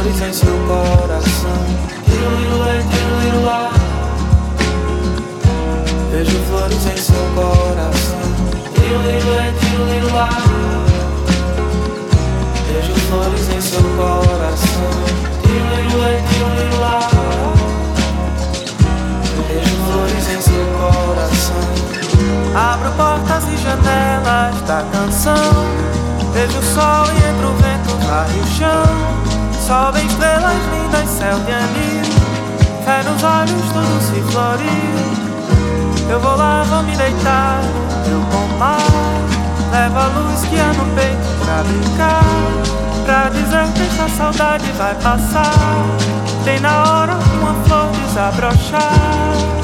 flores em seu coração. Vejo flores em seu coração. Vejo flores em seu coração. Vejo flores em seu coração. Abro portas e janelas da canção. Vejo o sol e entra o vento, varre o chão. Sobe estrelas lindas, céu de anil. Fé nos olhos, tudo se floriu. Eu vou lá, vou me deitar no teu pomar. Leva a luz que há no peito pra brincar. Pra dizer que essa saudade vai passar. Tem na hora uma flor desabrochar.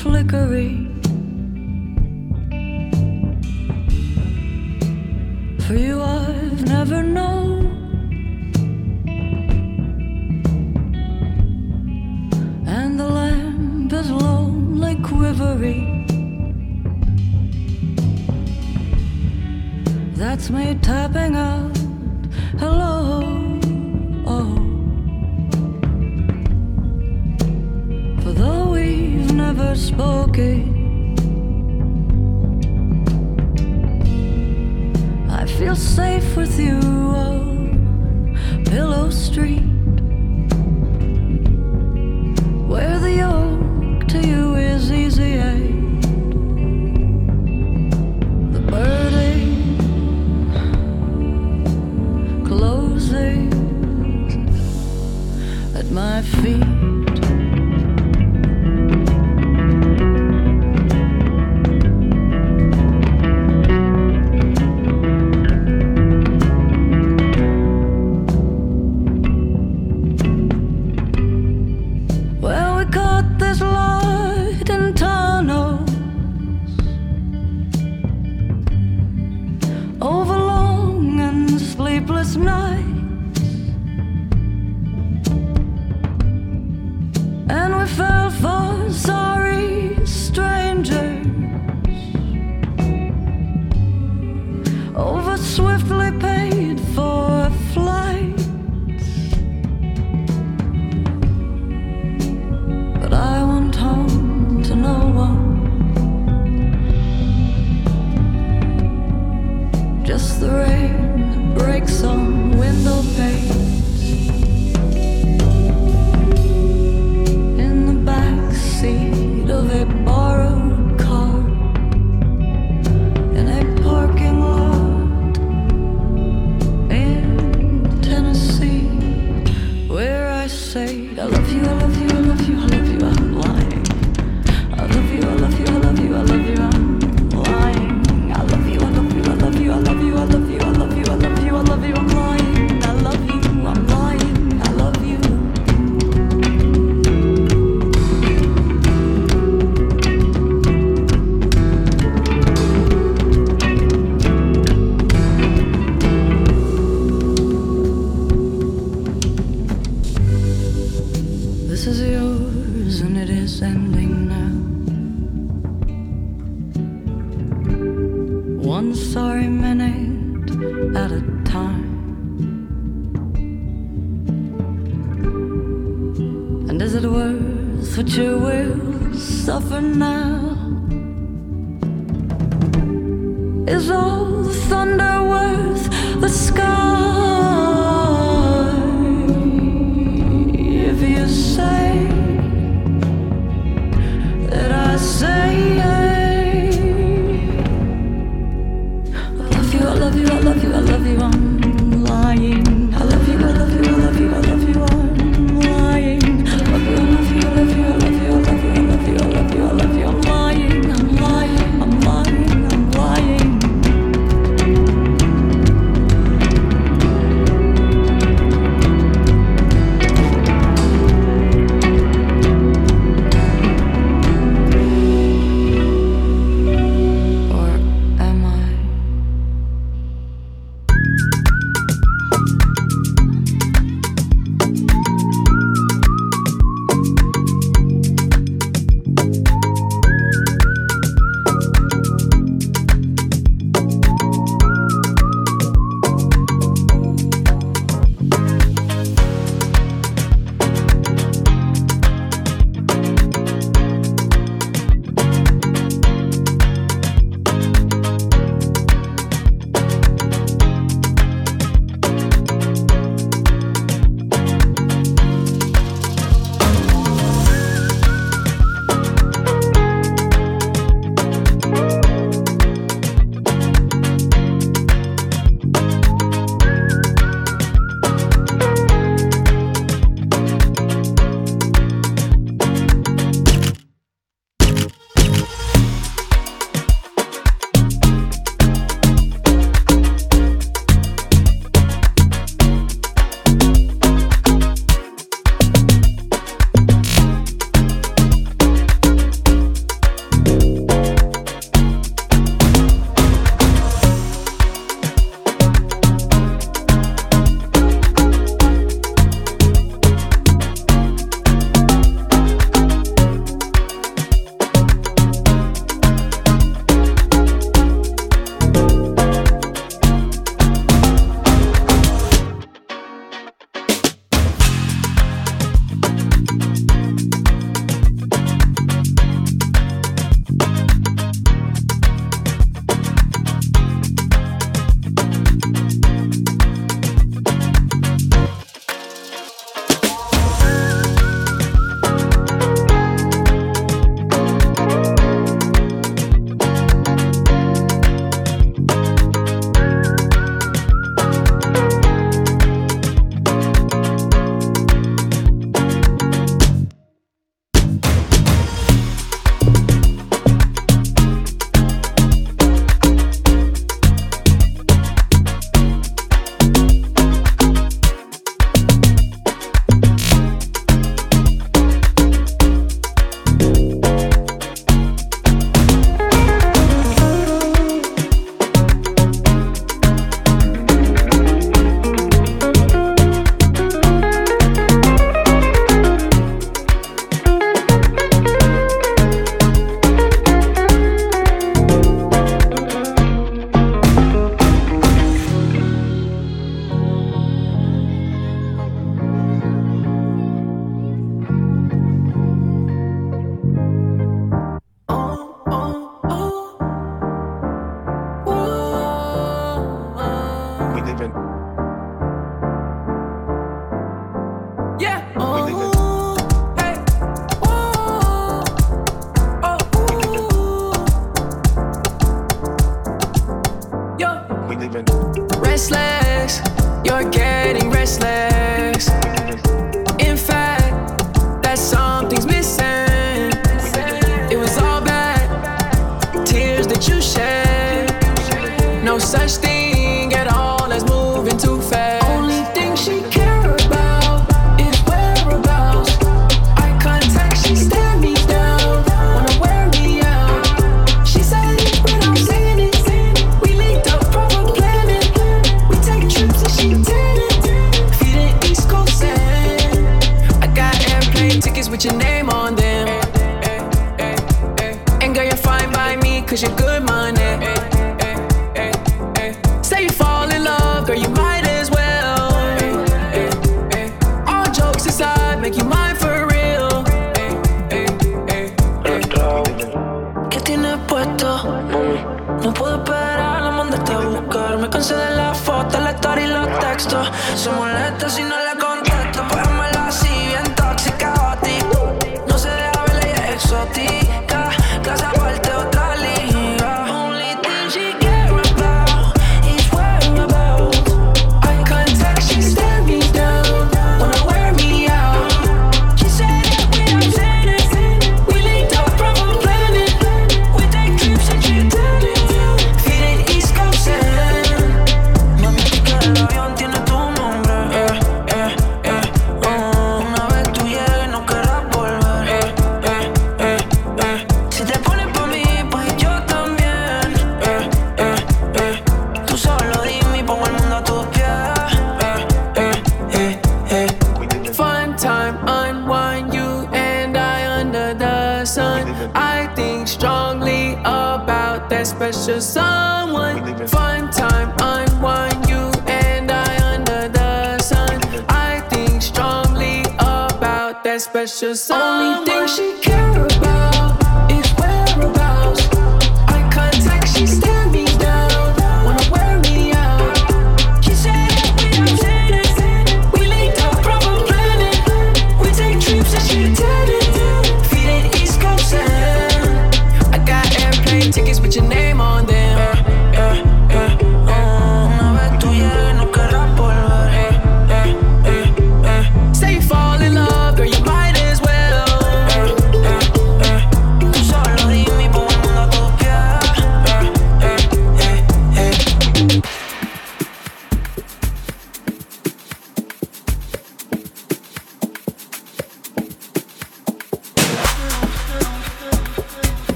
flickering. For you, I've never known. And the lamp is lonely, quivering. That's me tapping out. bouquet. I feel safe with you on Pillow Street, where the yoke to you is easy. The at my feet. Is all the thunder that special. Only thing she care about is whereabouts. I contact, she still.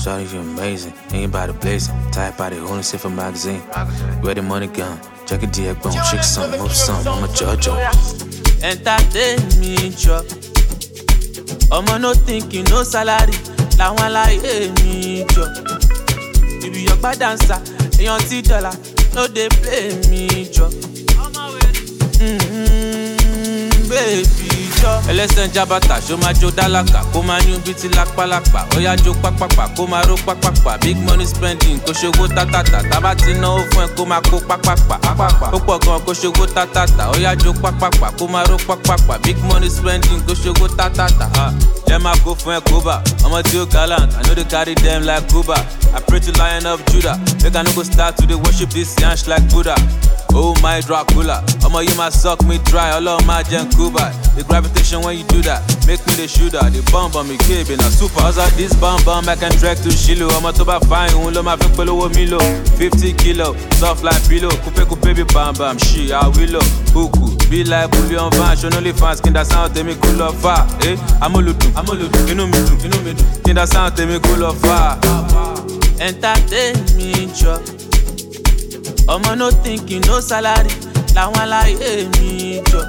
Shawty, you amazing. Ain't Anybody blazing. Type body, holding shit for magazine. Where the money gone? Check a dick bone. Shake some, move some. I'm a judge. Entertain me, chop. Ọmọ no thinking, no salary. Làwọn aláyé mi jọ. Ibi ọgbà dancer, èèyàn ti dọ́là, no dey play me jọ. Mm-hmm, baby jọ. ẹlẹ́sẹ̀ jábàtà ṣó máa jó dálákà kó máa ní bíi ti lápálápá. Ó yá jó pápápá kó máa ró pápápá. Big money spending kó ṣòwò tátàtà. Tábà ti náwó fún ẹ kó máa kó pápápá. Ó pọ̀ gan kó ṣòwò tátàtà. Ó yá jó pápápá kó máa ró pápápá. Big money spending kó ṣòwò tátàtà. jẹ́ máa kó fún ẹ kóbà ọmọ tí ó gallant i no dey carry dem like kuba i pray to lion of judah. Make i no go start to dey worship this yansh like buddha. Oh my Dracula, I'ma you my suck me dry, of my gen Cuba. The gravitation when you do that, make me the shooter. The bomb on me kid, been a super. How's that this bomb bomb I can drag to Shiloh. I'm a top fine, un lo my fit below Milo. 50 kilo, soft like pillow. Coupe coupe be bam bam, she I will Cuckoo, be like Bullion Van, show only fans, that sound tell me cool of fire. Eh, I'm a lutu, I'm a lutu, you know me do, you know me do. That sound tell me cool of fire. Entertain me, chop. ọmọ no thinking no salary làwọn aláyé mi jọ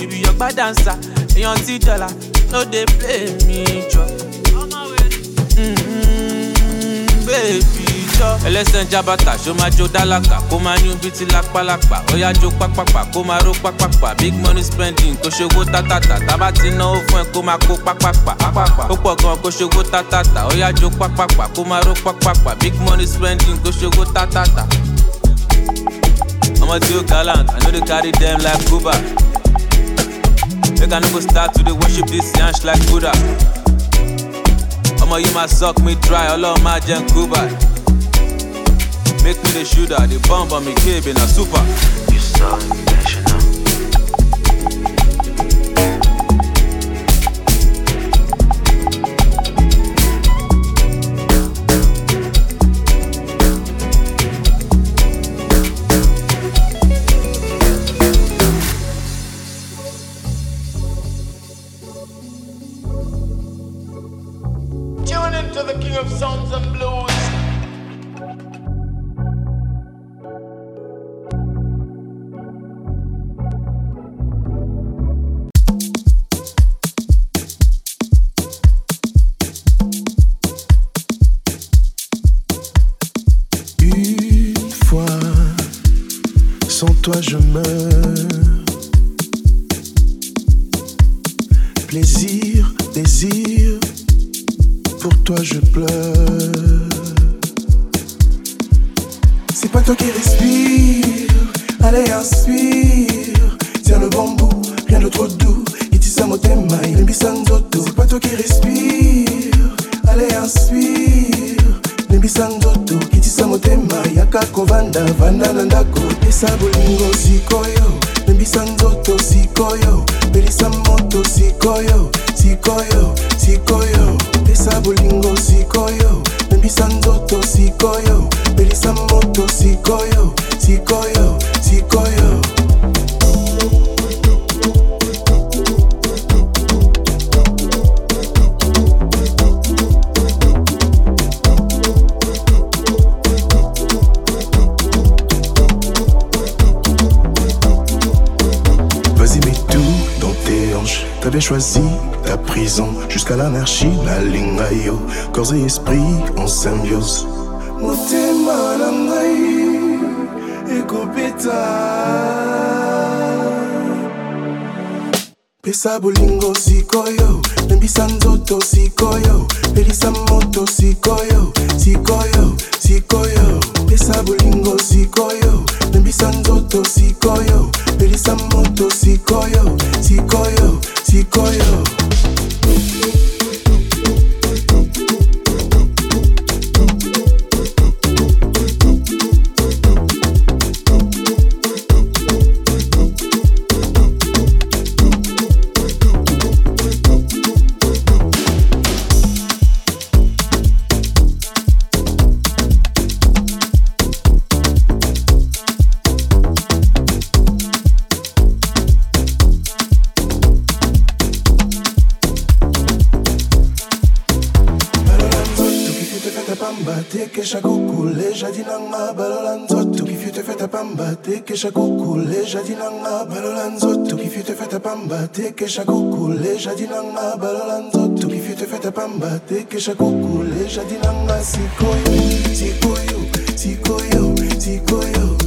ibi ọgbà dancer èèyàn ti dọ́là no dey play mi jọ. Mm-hmm, baby ẹlẹ́sẹ̀ ń jábàtà ṣó máa jó dálákà kó máa ní ibi tí lápálápá ó yá jó pápápá kó máa ró pápápá. Big money spending kó ṣòwò tátàtà. Tábà ti náwó fún ẹ kó máa kó pápápá. Ó pọ̀ gan kó ṣòwò tátàtà. Ó yá jó pápápá kó máa ró pápápá. Big money spending kó ṣòwò tátàtà. ọmọ tí ó gallant i no dey carry dem like cuba make i no go start to dey worship this yansh like buddha. ọmọ you máa suck me dry ọlọ́run máa jẹun cuba. Make me the shooter, the bomb on me in a super. You so intentional. Tekesha kukule jadi nanga balola nzoto. Fete pamba tekesha kukule jadi nanga balola nzoto. Kifute fete pamba tekesha kukule jadi nanga. Sikoyo sikoyo sikoyo sikoyo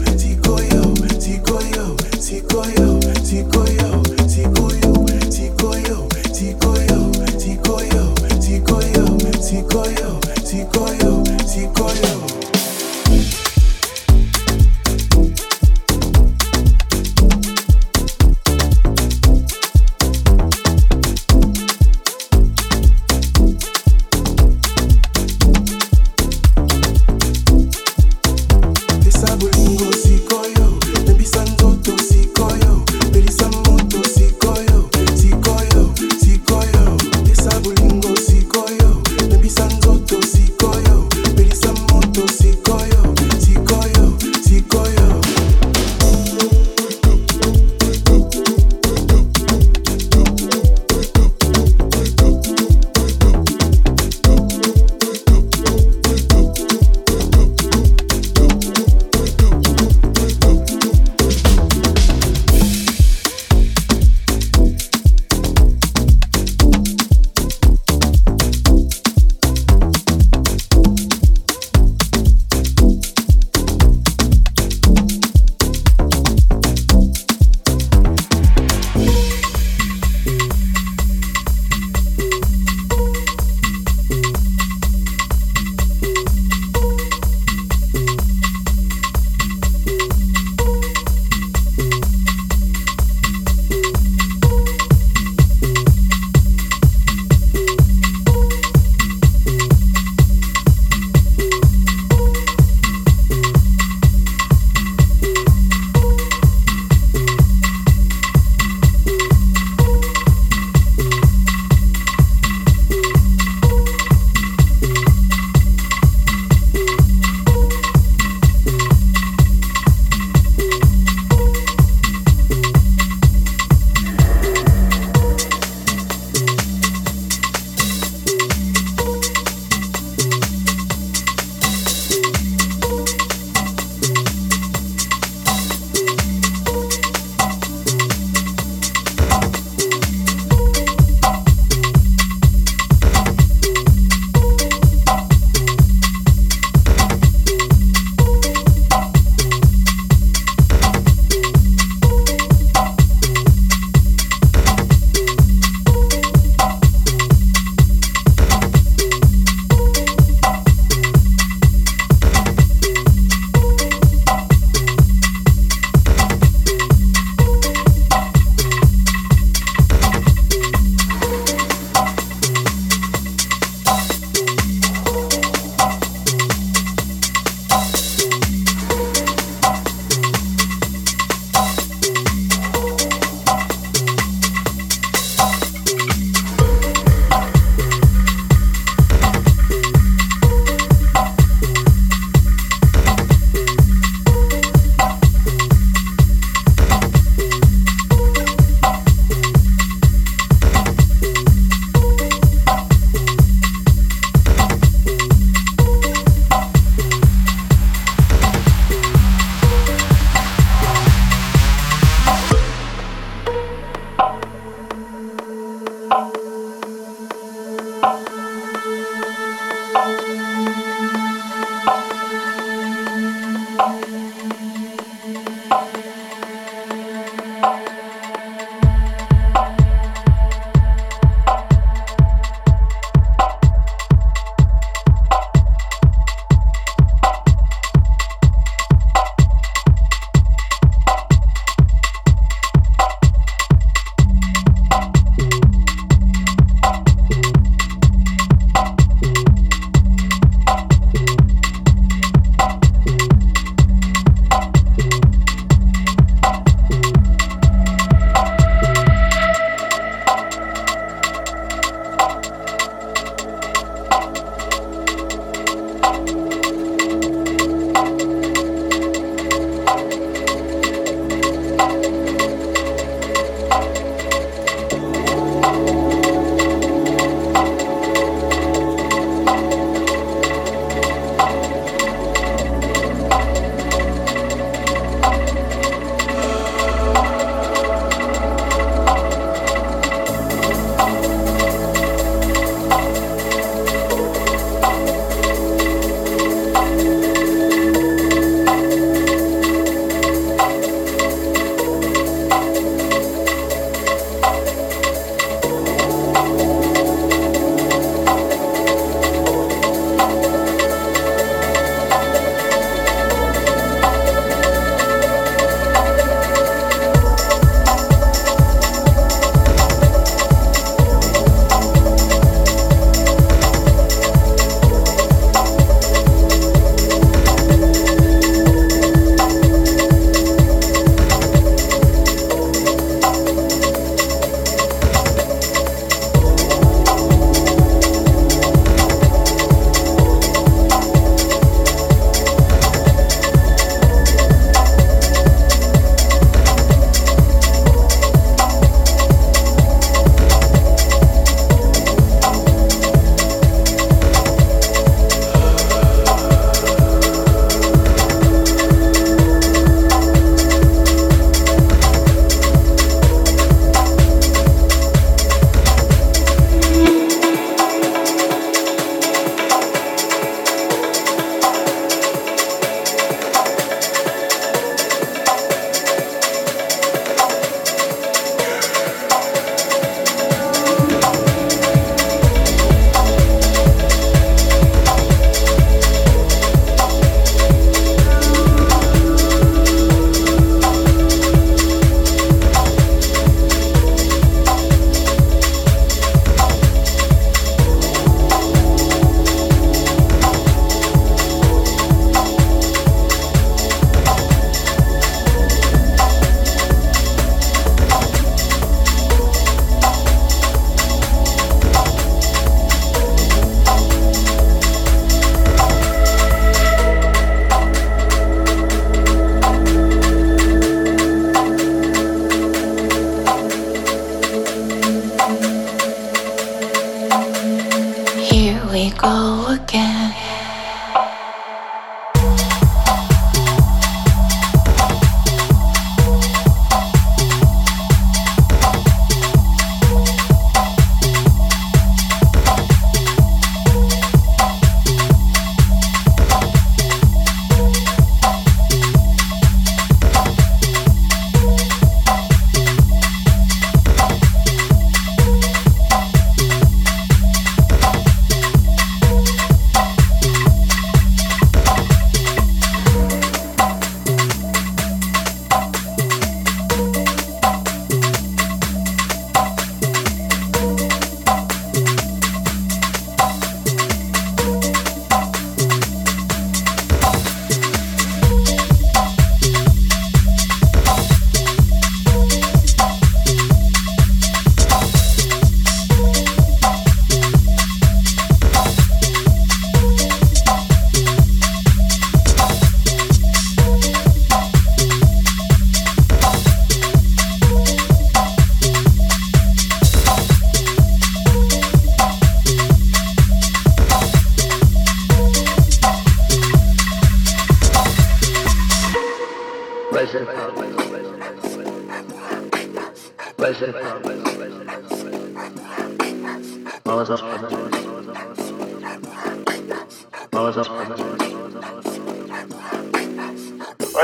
I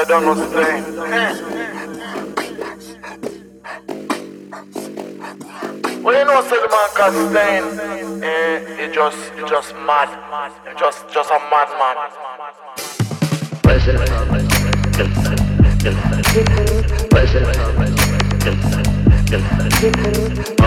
don't know the name. Well, you know, said the man Castain, eh, he just, he just mad, he just, just a madman. President, president, president, president, president.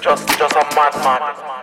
just just a madman.